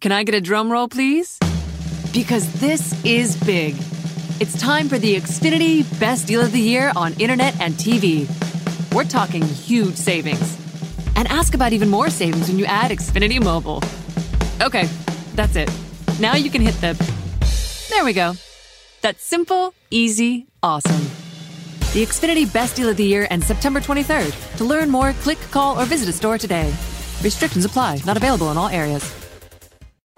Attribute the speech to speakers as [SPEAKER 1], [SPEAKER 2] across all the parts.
[SPEAKER 1] Can I get a drum roll, please? Because this is big. It's time for the Xfinity Best Deal of the Year on Internet and TV. We're talking huge savings. And ask about even more savings when you add Xfinity Mobile. Okay, that's it. Now you can hit the. There we go. That's simple, easy, awesome. The Xfinity Best Deal of the Year ends September 23rd. To learn more, click, call, or visit a store today. Restrictions apply, not available in all areas.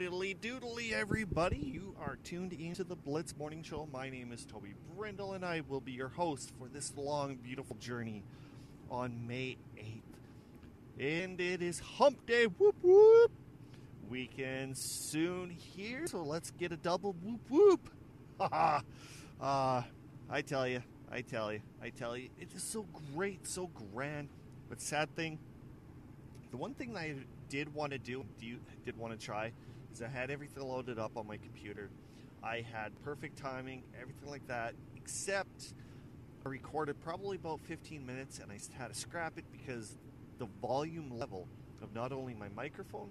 [SPEAKER 2] Howdy, doodly, everybody. You are tuned into the Blitz Morning Show. My name is Toby Brindle, and I will be your host for this long, beautiful journey on May 8th. And it is hump day, whoop whoop. Weekend soon here, so let's get a double whoop whoop. Haha. uh, I tell you, I tell you, I tell you, it is so great, so grand. But sad thing, the one thing that I did want to do, do you, did want to try, I had everything loaded up on my computer. I had perfect timing, everything like that, except I recorded probably about 15 minutes and I had to scrap it because the volume level of not only my microphone,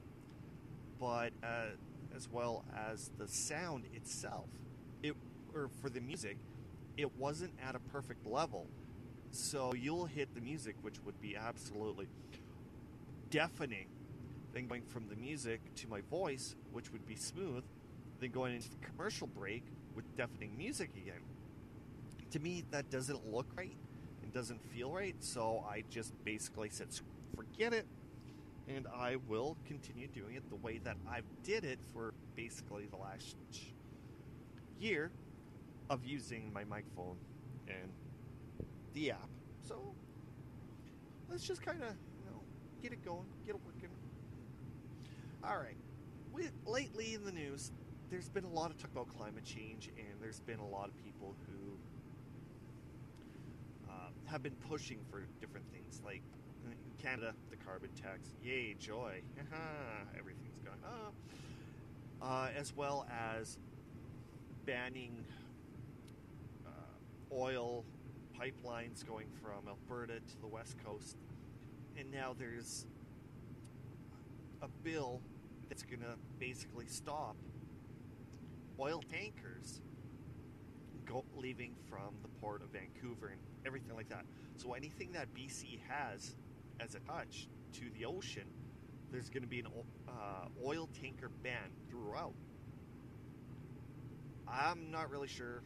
[SPEAKER 2] but uh, as well as the sound itself, it or for the music, it wasn't at a perfect level. So you'll hit the music, which would be absolutely deafening. Then going from the music to my voice, which would be smooth. Then going into the commercial break with deafening music again. To me, that doesn't look right and doesn't feel right. So I just basically said, forget it. And I will continue doing it the way that I've did it for basically the last year of using my microphone and the app. So let's just kind of, you know, get it going, get it working. All right. With, lately in the news, there's been a lot of talk about climate change, and there's been a lot of people who uh, have been pushing for different things, like in Canada, the carbon tax, yay, joy, everything's gone up, uh, as well as banning uh, oil pipelines going from Alberta to the west coast. And now there's a bill that's going to basically stop oil tankers go, leaving from the port of Vancouver and everything like that. So anything that BC has as a touch to the ocean, there's going to be an uh, oil tanker ban throughout. I'm not really sure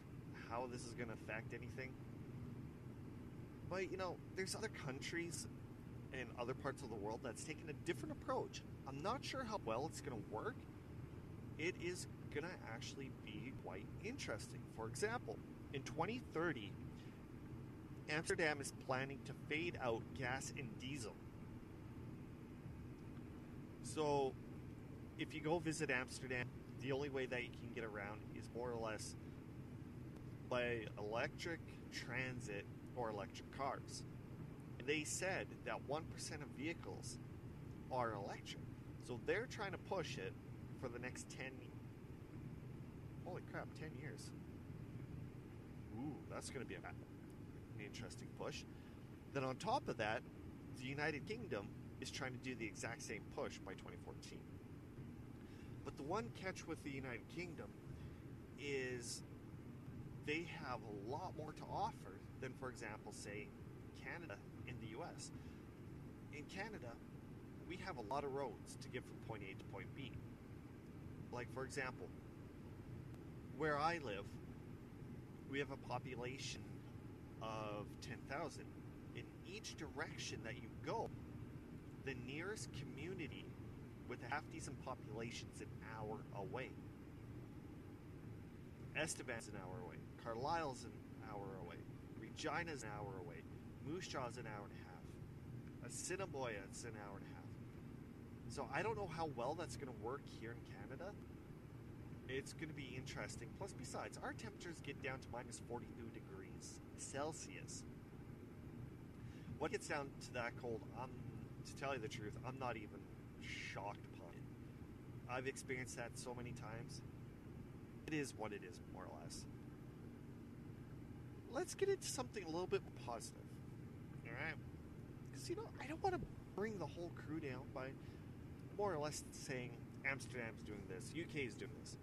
[SPEAKER 2] how this is going to affect anything. But, you know, there's other countries in other parts of the world that's taken a different approach. I'm not sure how well it's going to work. It is going to actually be quite interesting. For example, in 2030, Amsterdam is planning to fade out gas and diesel. So, if you go visit Amsterdam, the only way that you can get around is more or less by electric transit or electric cars. And they said that 1% of vehicles are electric. So they're trying to push it for the next 10 Holy crap, 10 years. Ooh, that's going to be an interesting push. Then on top of that, the United Kingdom is trying to do the exact same push by 2014. But the one catch with the United Kingdom is they have a lot more to offer than, for example, say, Canada in the US. In Canada, we have a lot of roads to get from point A to point B. Like, for example, where I live, we have a population of 10,000. In each direction that you go, the nearest community with a half decent population is an hour away. Estevan's an hour away. Carlyle's an hour away. Regina's an hour away. Moose Jaw's an hour and a half. Assiniboia, an hour and a half. So I don't know how well that's going to work here in Canada. It's going to be interesting. Plus, besides, our temperatures get down to minus 42 degrees Celsius. What gets down to that cold, I'm, to tell you the truth, I'm not even shocked upon it. I've experienced that so many times. It is what it is, more or less. Let's get into something a little bit positive. All right? Because, you know, I don't want to bring the whole crew down by more or less saying Amsterdam's doing this, UK is doing this,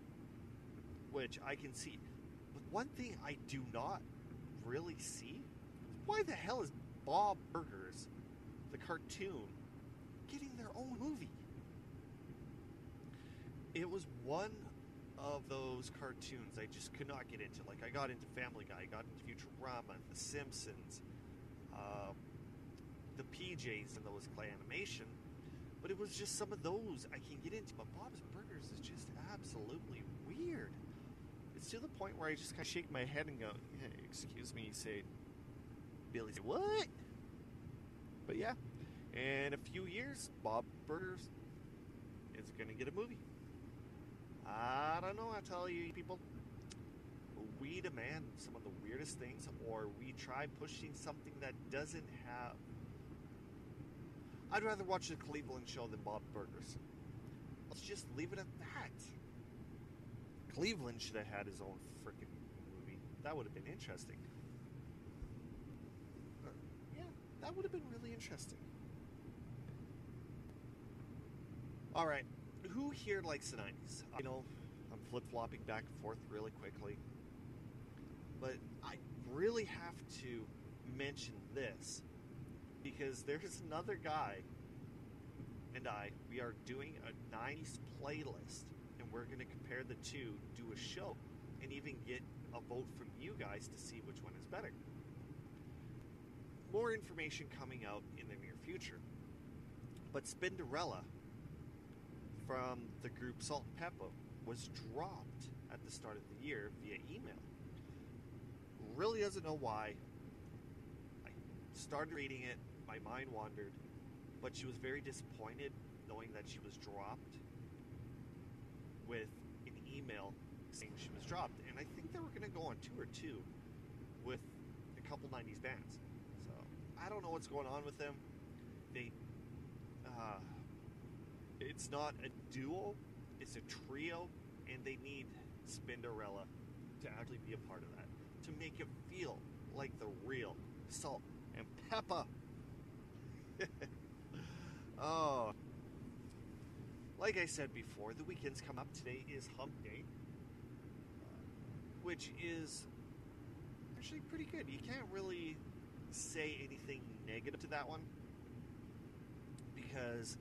[SPEAKER 2] which I can see. But one thing I do not really see is why the hell is Bob Burgers, the cartoon, getting their own movie? It was one of those cartoons I just could not get into. Like, I got into Family Guy, I got into Futurama, The Simpsons, um, the PJs, and those clay animation. But it was just some of those I can get into. But Bob's Burgers is just absolutely weird. It's to the point where I just kind of shake my head and go, hey, "Excuse me," say, Billy, say, "What?" But yeah, in a few years, Bob Burgers is going to get a movie. I don't know. I tell you, people, we demand some of the weirdest things, or we try pushing something that doesn't have. I'd rather watch the Cleveland show than Bob Burgers. Let's just leave it at that. Cleveland should have had his own freaking movie. That would have been interesting. Yeah, that would have been really interesting. All right, who here likes the 90s? You know I'm flip flopping back and forth really quickly, but I really have to mention this because there's another guy and I, we are doing a 90s playlist, and we're going to compare the two, do a show, and even get a vote from you guys to see which one is better. More information coming out in the near future. But Spinderella from the group Salt-N-Pepa was dropped at the start of the year via email. Really doesn't know why. I started reading it, my mind wandered, but she was very disappointed knowing that she was dropped with an email saying she was dropped. And I think they were going to go on tour too with a couple 90s bands. So I don't know what's going on with them. They, uh, it's not a duo, it's a trio, and they need Spinderella to actually be a part of that to make it feel like the real salt and pepper. oh, like I said before, the weekend's come up. Today is Hump Day, which is actually pretty good. You can't really say anything negative to that one because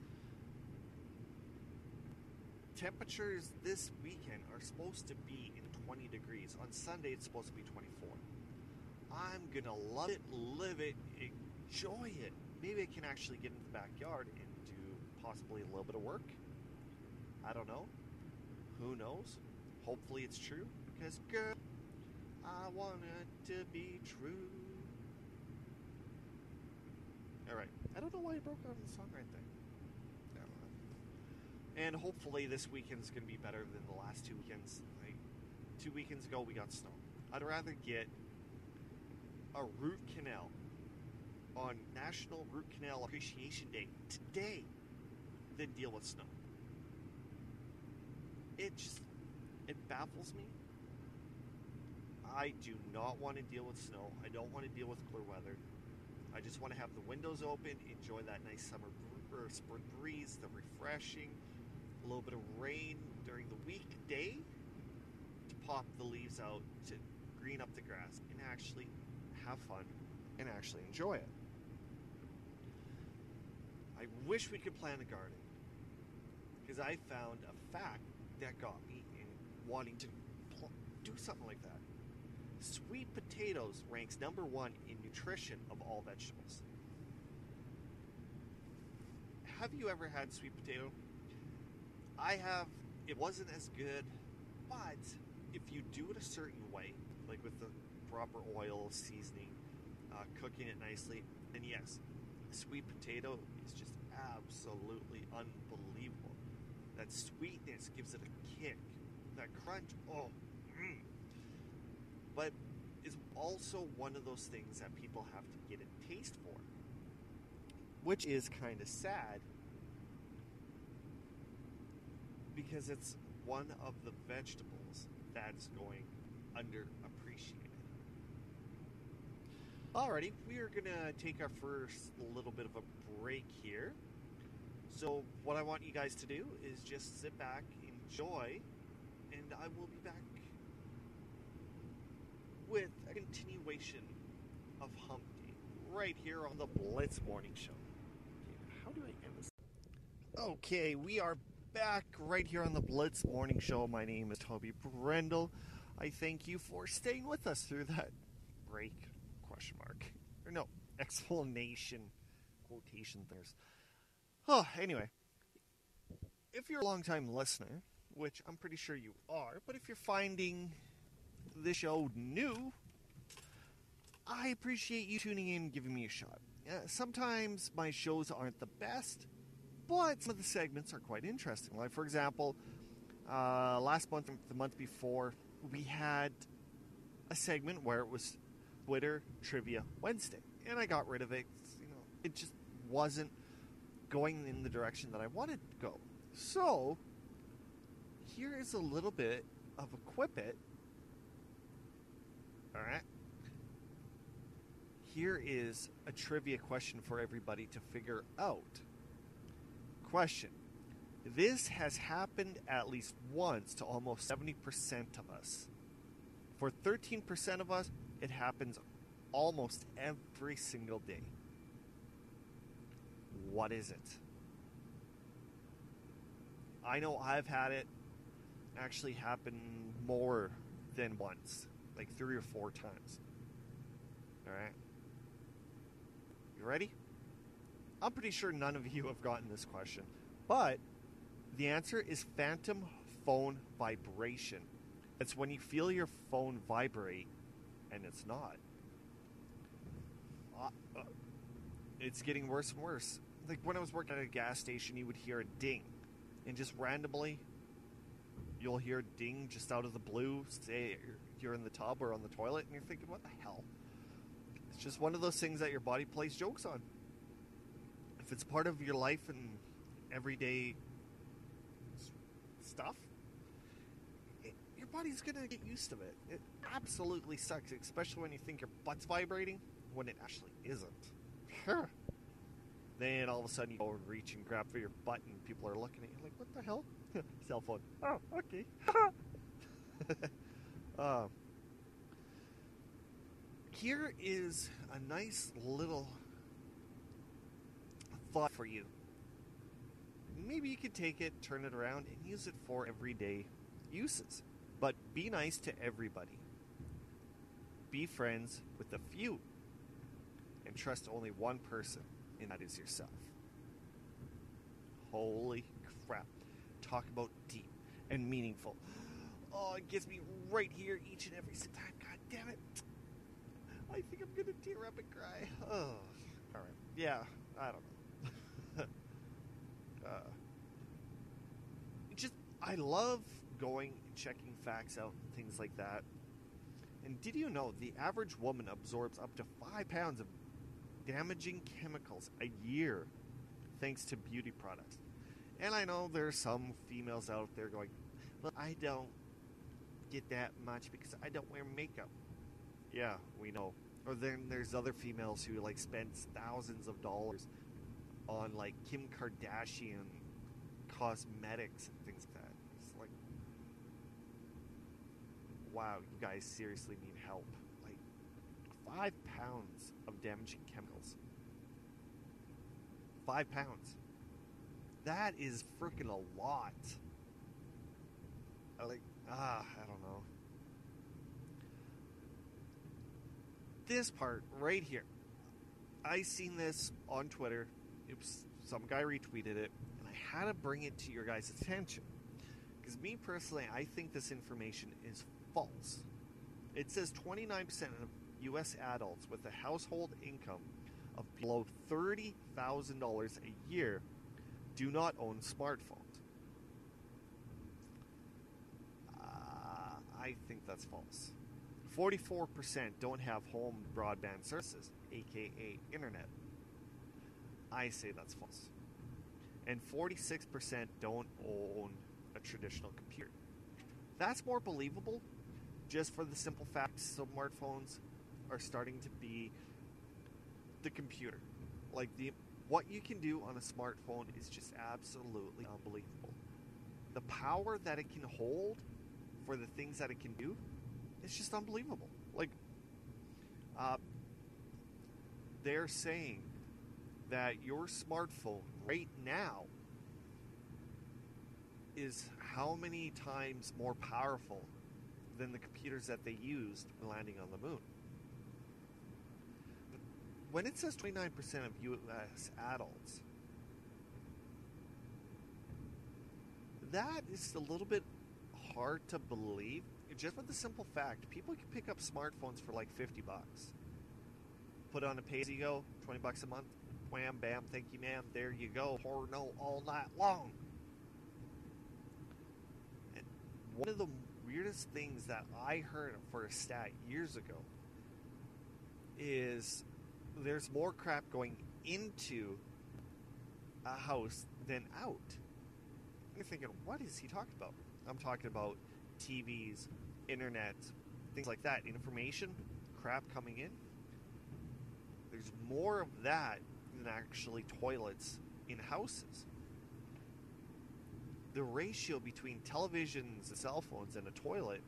[SPEAKER 2] temperatures this weekend are supposed to be in 20 degrees. On Sunday, it's supposed to be 24. I'm gonna love it, live it, enjoy it. Maybe I can actually get into the backyard and do possibly a little bit of work. I don't know. Who knows? Hopefully it's true. Because, girl, I want it to be true. Alright. I don't know why I broke out of the song right there. And hopefully this weekend's going to be better than the last two weekends. Like, two weekends ago, we got snow. I'd rather get a root canal on National Root Canal Appreciation Day today than deal with snow. It just it baffles me. I do not want to deal with snow. I don't want to deal with clear weather. I just want to have the windows open, enjoy that nice summer or spring breeze, the refreshing, a little bit of rain during the weekday to pop the leaves out, to green up the grass, and actually have fun and actually enjoy it. I wish we could plant a garden because I found a fact that got me in wanting to pl- do something like that. Sweet potatoes ranks number one in nutrition of all vegetables. Have you ever had sweet potato? I have. It wasn't as good, but if you do it a certain way, like with the proper oil, seasoning, uh, cooking it nicely, then yes, sweet potato is just absolutely unbelievable. That sweetness gives it a kick. That crunch, oh. Mm. But is also one of those things that people have to get a taste for, which is kind of sad because it's one of the vegetables that's going underappreciated. Alrighty, we are gonna take our first little bit of a break here. So, what I want you guys to do is just sit back, enjoy, and I will be back with a continuation of Hump Day right here on the Blitz Morning Show. How do I end this? Okay, we are back right here on the Blitz Morning Show. My name is Toby Brendel. I thank you for staying with us through that break question mark or no explanation quotation things. Oh, anyway, if you're a long time listener, which I'm pretty sure you are, but if you're finding this show new, I appreciate you tuning in giving me a shot. Uh, sometimes my shows aren't the best, but some of the segments are quite interesting. Like, for example, uh, last month, the month before, we had a segment where it was Twitter Trivia Wednesday, and I got rid of it. You know, it just wasn't going in the direction that I wanted to go. So, here is a little bit of Equip It. All right. Here is a trivia question for everybody to figure out. Question This has happened at least once to almost 70% of us. For 13% of us, it happens almost every single day. What is it? I know I've had it actually happen more than once, like three or four times. All right. You ready? I'm pretty sure none of you have gotten this question, but the answer is phantom phone vibration. It's when you feel your phone vibrate and it's not. Uh, uh, it's getting worse and worse. Like when I was working at a gas station, you would hear a ding, and just randomly, you'll hear a ding just out of the blue. Say you're in the tub or on the toilet, and you're thinking, "What the hell?" It's just one of those things that your body plays jokes on. If it's part of your life and everyday stuff, body's gonna get used to it. It absolutely sucks, especially when you think your butt's vibrating when it actually isn't. Then all of a sudden you go and reach and grab for your butt, and people are looking at you like, "What the hell?" Cell phone. Oh, okay. uh, here is a nice little thought for you. Maybe you could take it, turn it around, and use it for everyday uses. But be nice to everybody. Be friends with a few. And trust only one person, and that is yourself. Holy crap. Talk about deep and meaningful. Oh, it gets me right here each and every time. God damn it. I think I'm gonna tear up and cry. Oh, all right. Yeah, I don't know. uh, just I love going and checking facts out and things like that. And did you know the average woman absorbs up to five pounds of damaging chemicals a year thanks to beauty products? And I know there's some females out there going, "Well, I don't get that much because I don't wear makeup." Yeah, we know. Or then there's other females who like spend thousands of dollars on like Kim Kardashian cosmetics and things like that. It's like, wow, you guys seriously need help. Like, five pounds of damaging chemicals. Five pounds. That is freaking a lot. I like, ah, I don't know. this part right here. I seen this on Twitter. Oops, some guy retweeted it, and I had to bring it to your guys' attention. Because me personally, I think this information is false. It says 29% of U.S. adults with a household income of below $30,000 a year do not own smartphones. Uh, I think that's false. 44% don't have home broadband services, aka internet. I say that's false. And 46% don't own a traditional computer. That's more believable just for the simple fact smartphones are starting to be the computer. Like the what you can do on a smartphone is just absolutely unbelievable. The power that it can hold for the things that it can do it's just unbelievable. Like, uh, they're saying that your smartphone right now is how many times more powerful than the computers that they used landing on the moon. But when it says 29% of U.S. adults, that is a little bit hard to believe just with the simple fact people can pick up smartphones for like 50 bucks put on a pay as you go 20 bucks a month wham bam thank you ma'am there you go porno all night long and one of the weirdest things that i heard for a stat years ago is there's more crap going into a house than out you're thinking what is he talking about i'm talking about TVs, internet, things like that, information, crap coming in. There's more of that than actually toilets in houses. The ratio between televisions and cell phones and a toilet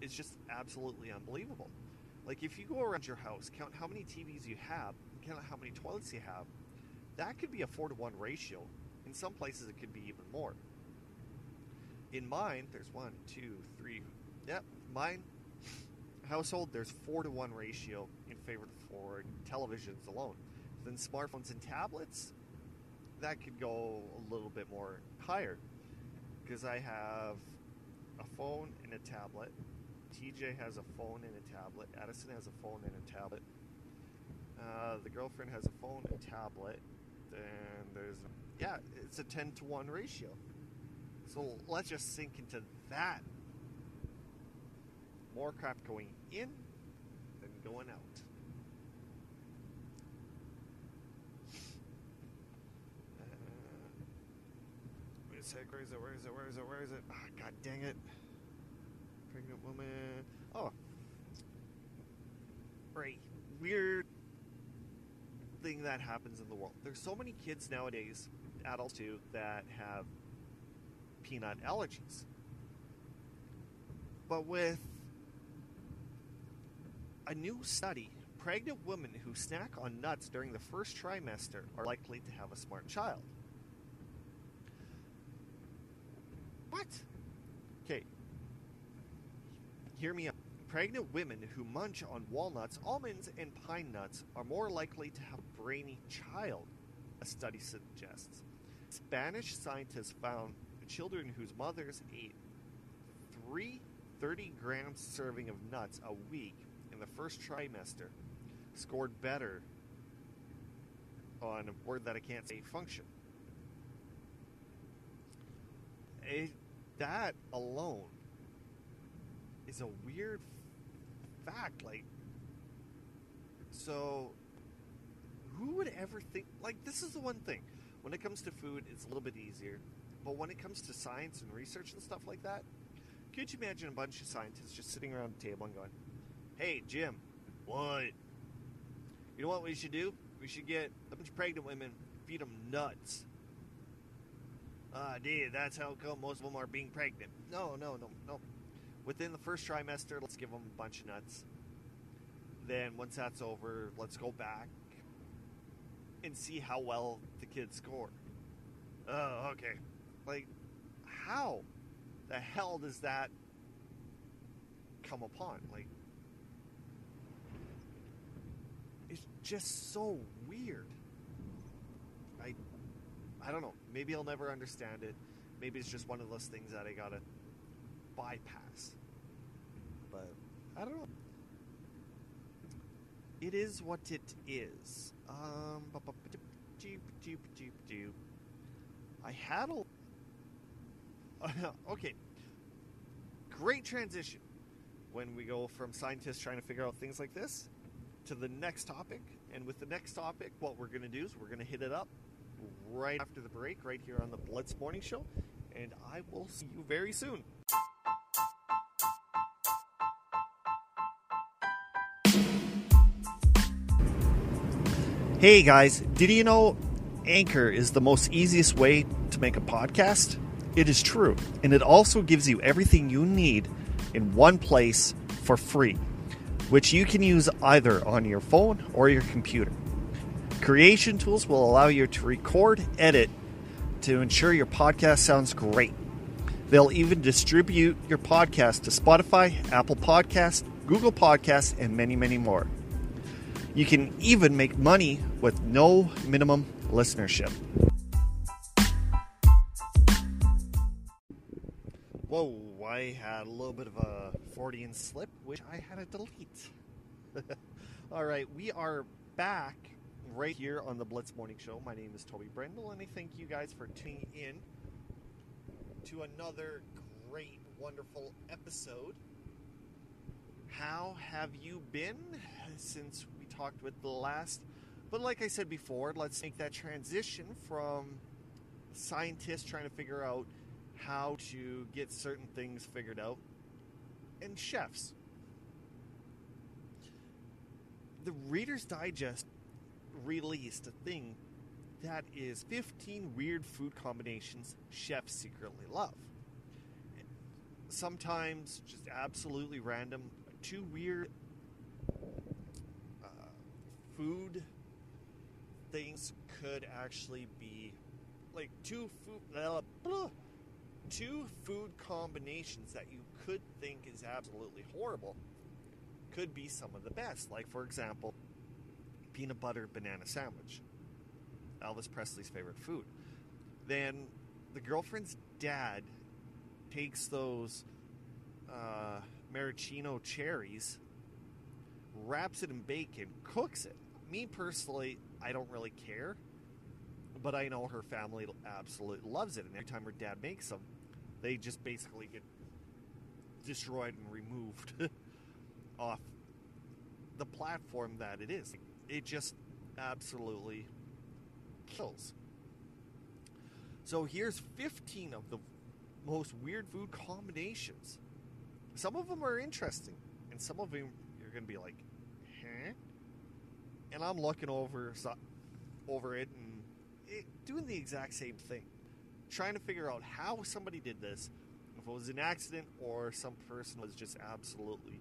[SPEAKER 2] is just absolutely unbelievable. Like if you go around your house, count how many TVs you have, count how many toilets you have, that could be a four to one ratio. In some places, it could be even more. In mine, there's one, two, three. Yep, mine household, there's four to one ratio in favor for televisions alone. Then smartphones and tablets, that could go a little bit more higher because I have a phone and a tablet. TJ has a phone and a tablet. Addison has a phone and a tablet. Uh, the girlfriend has a phone and tablet. And there's, yeah, it's a 10 to 1 ratio. So let's just sink into that. More crap going in than going out. Uh, wait a where is it? Where is it? Where is it? Where is it? Ah, God dang it. Pregnant woman. Oh. Right. Weird thing that happens in the world. There's so many kids nowadays, adults too, that have peanut allergies. But with a new study, pregnant women who snack on nuts during the first trimester are likely to have a smart child. What? Okay. Hear me out. Pregnant women who munch on walnuts, almonds, and pine nuts are more likely to have a brainy child, a study suggests. Spanish scientists found children whose mothers ate three 30 gram serving of nuts a week in the first trimester scored better on a word that I can't say function. A, that alone is a weird fact. Like, so who would ever think? Like, this is the one thing. When it comes to food, it's a little bit easier. But when it comes to science and research and stuff like that, could you imagine a bunch of scientists just sitting around the table and going, "Hey, Jim, what? You know what we should do? We should get a bunch of pregnant women, feed them nuts." Ah, dude, that's how come most of them are being pregnant. No, no, no, no. Within the first trimester, let's give them a bunch of nuts. Then, once that's over, let's go back and see how well the kids score. Oh, okay. Like, how the hell does that come upon? Like, it's just so weird. I, don't know. Maybe I'll never understand it. Maybe it's just one of those things that I gotta bypass. But I don't know. It is what it is. Um, I had a okay. Great transition. when we go from scientists trying to figure out things like this to the next topic. And with the next topic, what we're going to do is we're going to hit it up right after the break, right here on the Blitz Morning Show. And I will see you very soon. Hey guys, did you know Anchor is the most easiest way to make a podcast? It is true, and it also gives you everything you need in one place for free, which you can use either on your phone or your computer. Creation tools will allow you to record, edit to ensure your podcast sounds great. They'll even distribute your podcast to Spotify, Apple Podcast, Google Podcast, and many, many more. You can even make money with no minimum listenership. Whoa, I had a little bit of a Freudian slip, which I had to delete. All right, we are back right here on the Blitz Morning Show. My name is Toby Brendel, and I thank you guys for tuning in to another great, wonderful episode. How have you been since we talked with the last? But like I said before, let's make that transition from scientists trying to figure out how to get certain things figured out and chefs. The Reader's Digest released a thing that is 15 weird food combinations chefs secretly love. Sometimes just absolutely random, two weird uh, food things could actually be like two food blah, blah, two food combinations that you could think is absolutely horrible could be some of the best. Like for example, peanut butter banana sandwich. Elvis Presley's favorite food. Then the girlfriend's dad takes those uh, maraschino cherries, wraps it in bacon, cooks it. Me personally, I don't really care, but I know her family absolutely loves it. And every time her dad makes them, they just basically get destroyed and removed off the platform that it is. It just absolutely kills. So here's 15 of the most weird food combinations. Some of them are interesting, and some of them you're going to be like, huh? And I'm looking over over it and it, doing the exact same thing, trying to figure out how somebody did this, if it was an accident or some person was just absolutely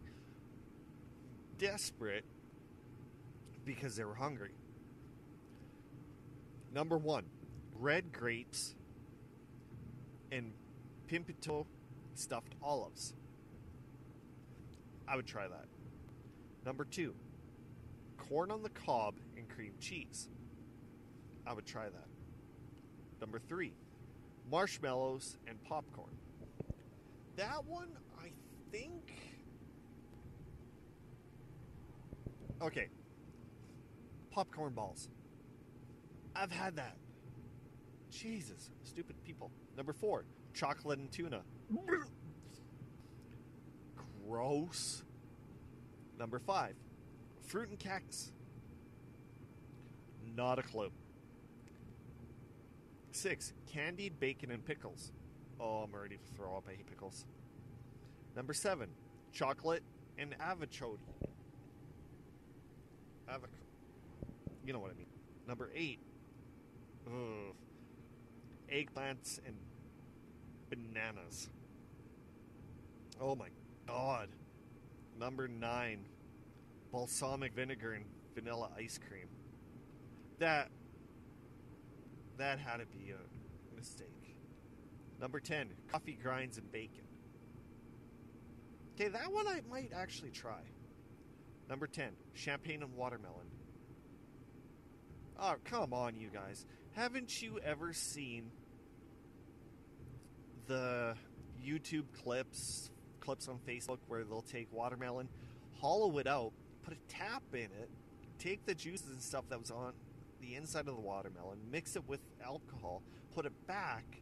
[SPEAKER 2] desperate because they were hungry. Number one, red grapes and pimpito stuffed olives. I would try that. Number two, corn on the cob and cream cheese. I would try that. Number three, marshmallows and popcorn. That one, I think. Okay. Popcorn balls. I've had that. Jesus, stupid people. Number four, chocolate and tuna. Gross. Number five, fruit and cactus. Not a clue. Six, candied bacon and pickles. Oh, I'm ready to throw up. I hate pickles. Number seven, chocolate and avocado. Avoc. You know what I mean. Number eight, ugh, eggplants and bananas. Oh my god. Number nine, balsamic vinegar and vanilla ice cream. That that had to be a mistake. Number 10, coffee grinds and bacon. Okay, that one I might actually try. Number 10, champagne and watermelon. Oh, come on, you guys. Haven't you ever seen the YouTube clips, clips on Facebook where they'll take watermelon, hollow it out, put a tap in it, take the juices and stuff that was on the inside of the watermelon, mix it with alcohol, put it back,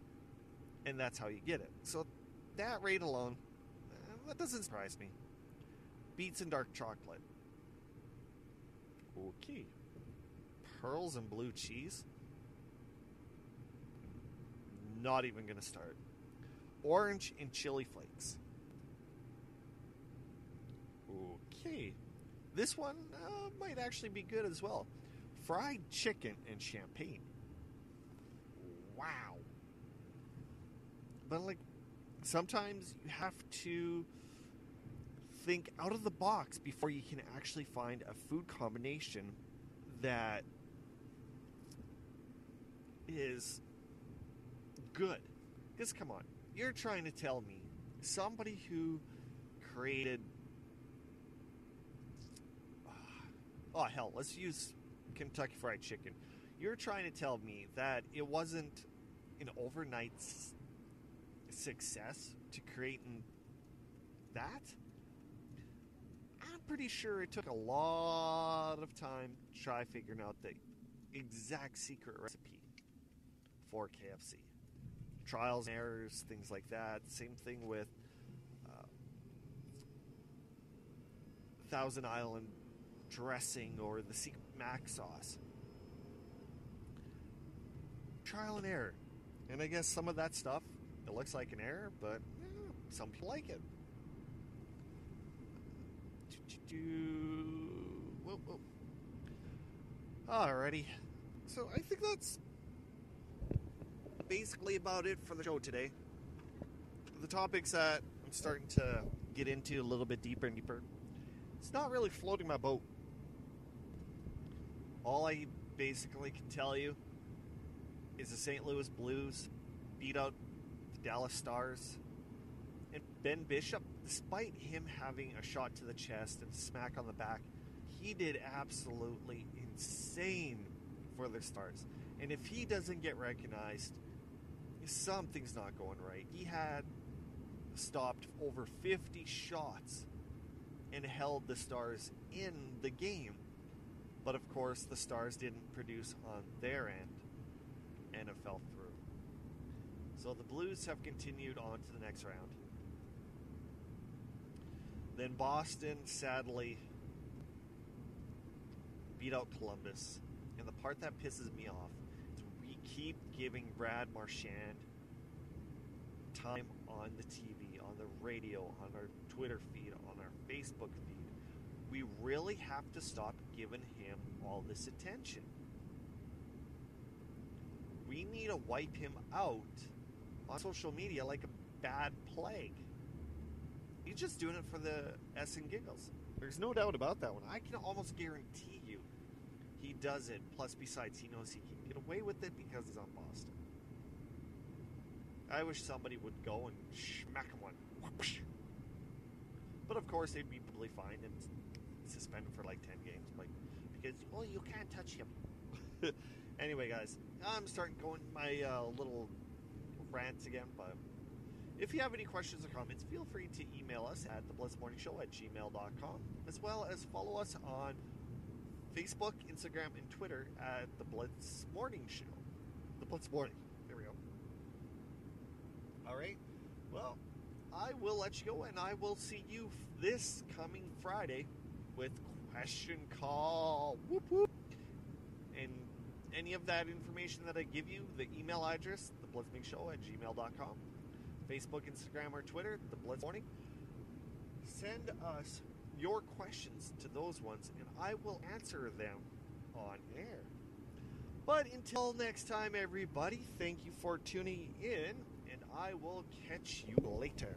[SPEAKER 2] and that's how you get it. So that rate alone, eh, that doesn't surprise me. beets and dark chocolate. Okay. Pearls and blue cheese. Not even going to start. Orange and chili flakes. Okay. This one uh, might actually be good as well. Fried chicken and champagne. Wow. But, like, sometimes you have to think out of the box before you can actually find a food combination that is good. Because, come on, you're trying to tell me somebody who created. Ah, oh, hell, let's use Kentucky Fried Chicken. You're trying to tell me that it wasn't an overnight s- success to create that? I'm pretty sure it took a lot of time to try figuring out the exact secret recipe for KFC. Trials and errors, things like that. Same thing with uh, Thousand Island dressing or the secret mac sauce. Trial and error. And I guess some of that stuff, it looks like an error, but some people like it. Whoa, whoa. Alrighty. So I think that's basically about it for the show today. The topics that I'm starting to get into a little bit deeper and deeper. It's not really floating my boat. All I basically can tell you is the St. Louis Blues beat out the Dallas Stars. And Ben Bishop, despite him having a shot to the chest and smack on the back, he did absolutely insane for the Stars. And if he doesn't get recognized, something's not going right. He had stopped over 50 shots and held the Stars in the game. But of course, the Stars didn't produce on their end and it fell through. So the Blues have continued on to the next round. Then Boston, sadly, beat out Columbus. And the part that pisses me off keep giving Brad Marchand time on the TV, on the radio, on our Twitter feed, on our Facebook feed. We really have to stop giving him all this attention. We need to wipe him out on social media like a bad plague. He's just doing it for the S and giggles. There's no doubt about that one. I can almost guarantee you he does it. Plus, besides, he knows he can away with it because he's on Boston. I wish somebody would go and smack him one. Whoopsh. But of course, they'd be probably fined and suspended for like 10 games. Like, because, well, you can't touch him. anyway, guys, I'm starting going my uh, little rants again, but if you have any questions or comments, feel free to email us at theblitzmorningshow at gmail.com, as well as follow us on Facebook, Instagram, and Twitter at The Blitz Morning Show. The Blitz Morning. There we go. All right. Well, I will let you go, and I will see you this coming Friday with Question Call. Whoop whoop. And any of that information that I give you, the email address, theblitzmingshow at gmail.com, Facebook, Instagram, or Twitter, The Blitz Morning. Send us your questions to those ones, and I will answer them on air. But until next time, everybody, thank you for tuning in, and I will catch you later.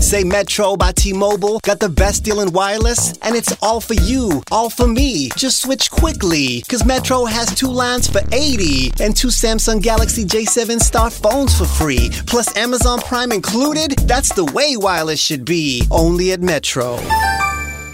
[SPEAKER 3] Say Metro by T-Mobile got the best deal in wireless, and it's all for you, all for me. Just switch quickly, cause Metro has two lines for 80 and two Samsung Galaxy J7 Star phones for free, plus Amazon Prime included. That's the way wireless should be. Only at Metro.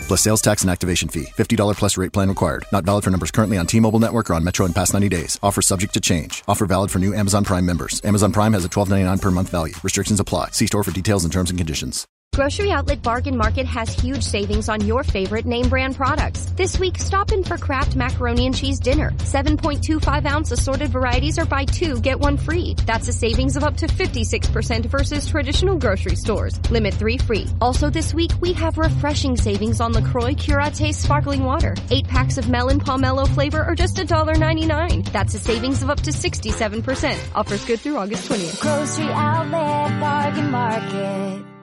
[SPEAKER 4] Plus sales tax and activation fee. $50 plus rate plan required. Not valid for numbers currently on T-Mobile network or on Metro in past 90 days. Offer subject to change. Offer valid for new Amazon Prime members. Amazon Prime has a $12.99 per month value. Restrictions apply. See store for details and terms and conditions.
[SPEAKER 5] Grocery Outlet Bargain Market has huge savings on your favorite name brand products. This week, stop in for Kraft Macaroni and Cheese Dinner. 7.25 ounce assorted varieties or buy two, get one free. That's a savings of up to 56% versus traditional grocery stores. Limit three free. Also this week, we have refreshing savings on LaCroix Curate Sparkling Water. Eight packs of melon pomelo flavor are just $1.99. That's a savings of up to 67%. Offers good through August 20th.
[SPEAKER 6] Grocery outlet, bargain market.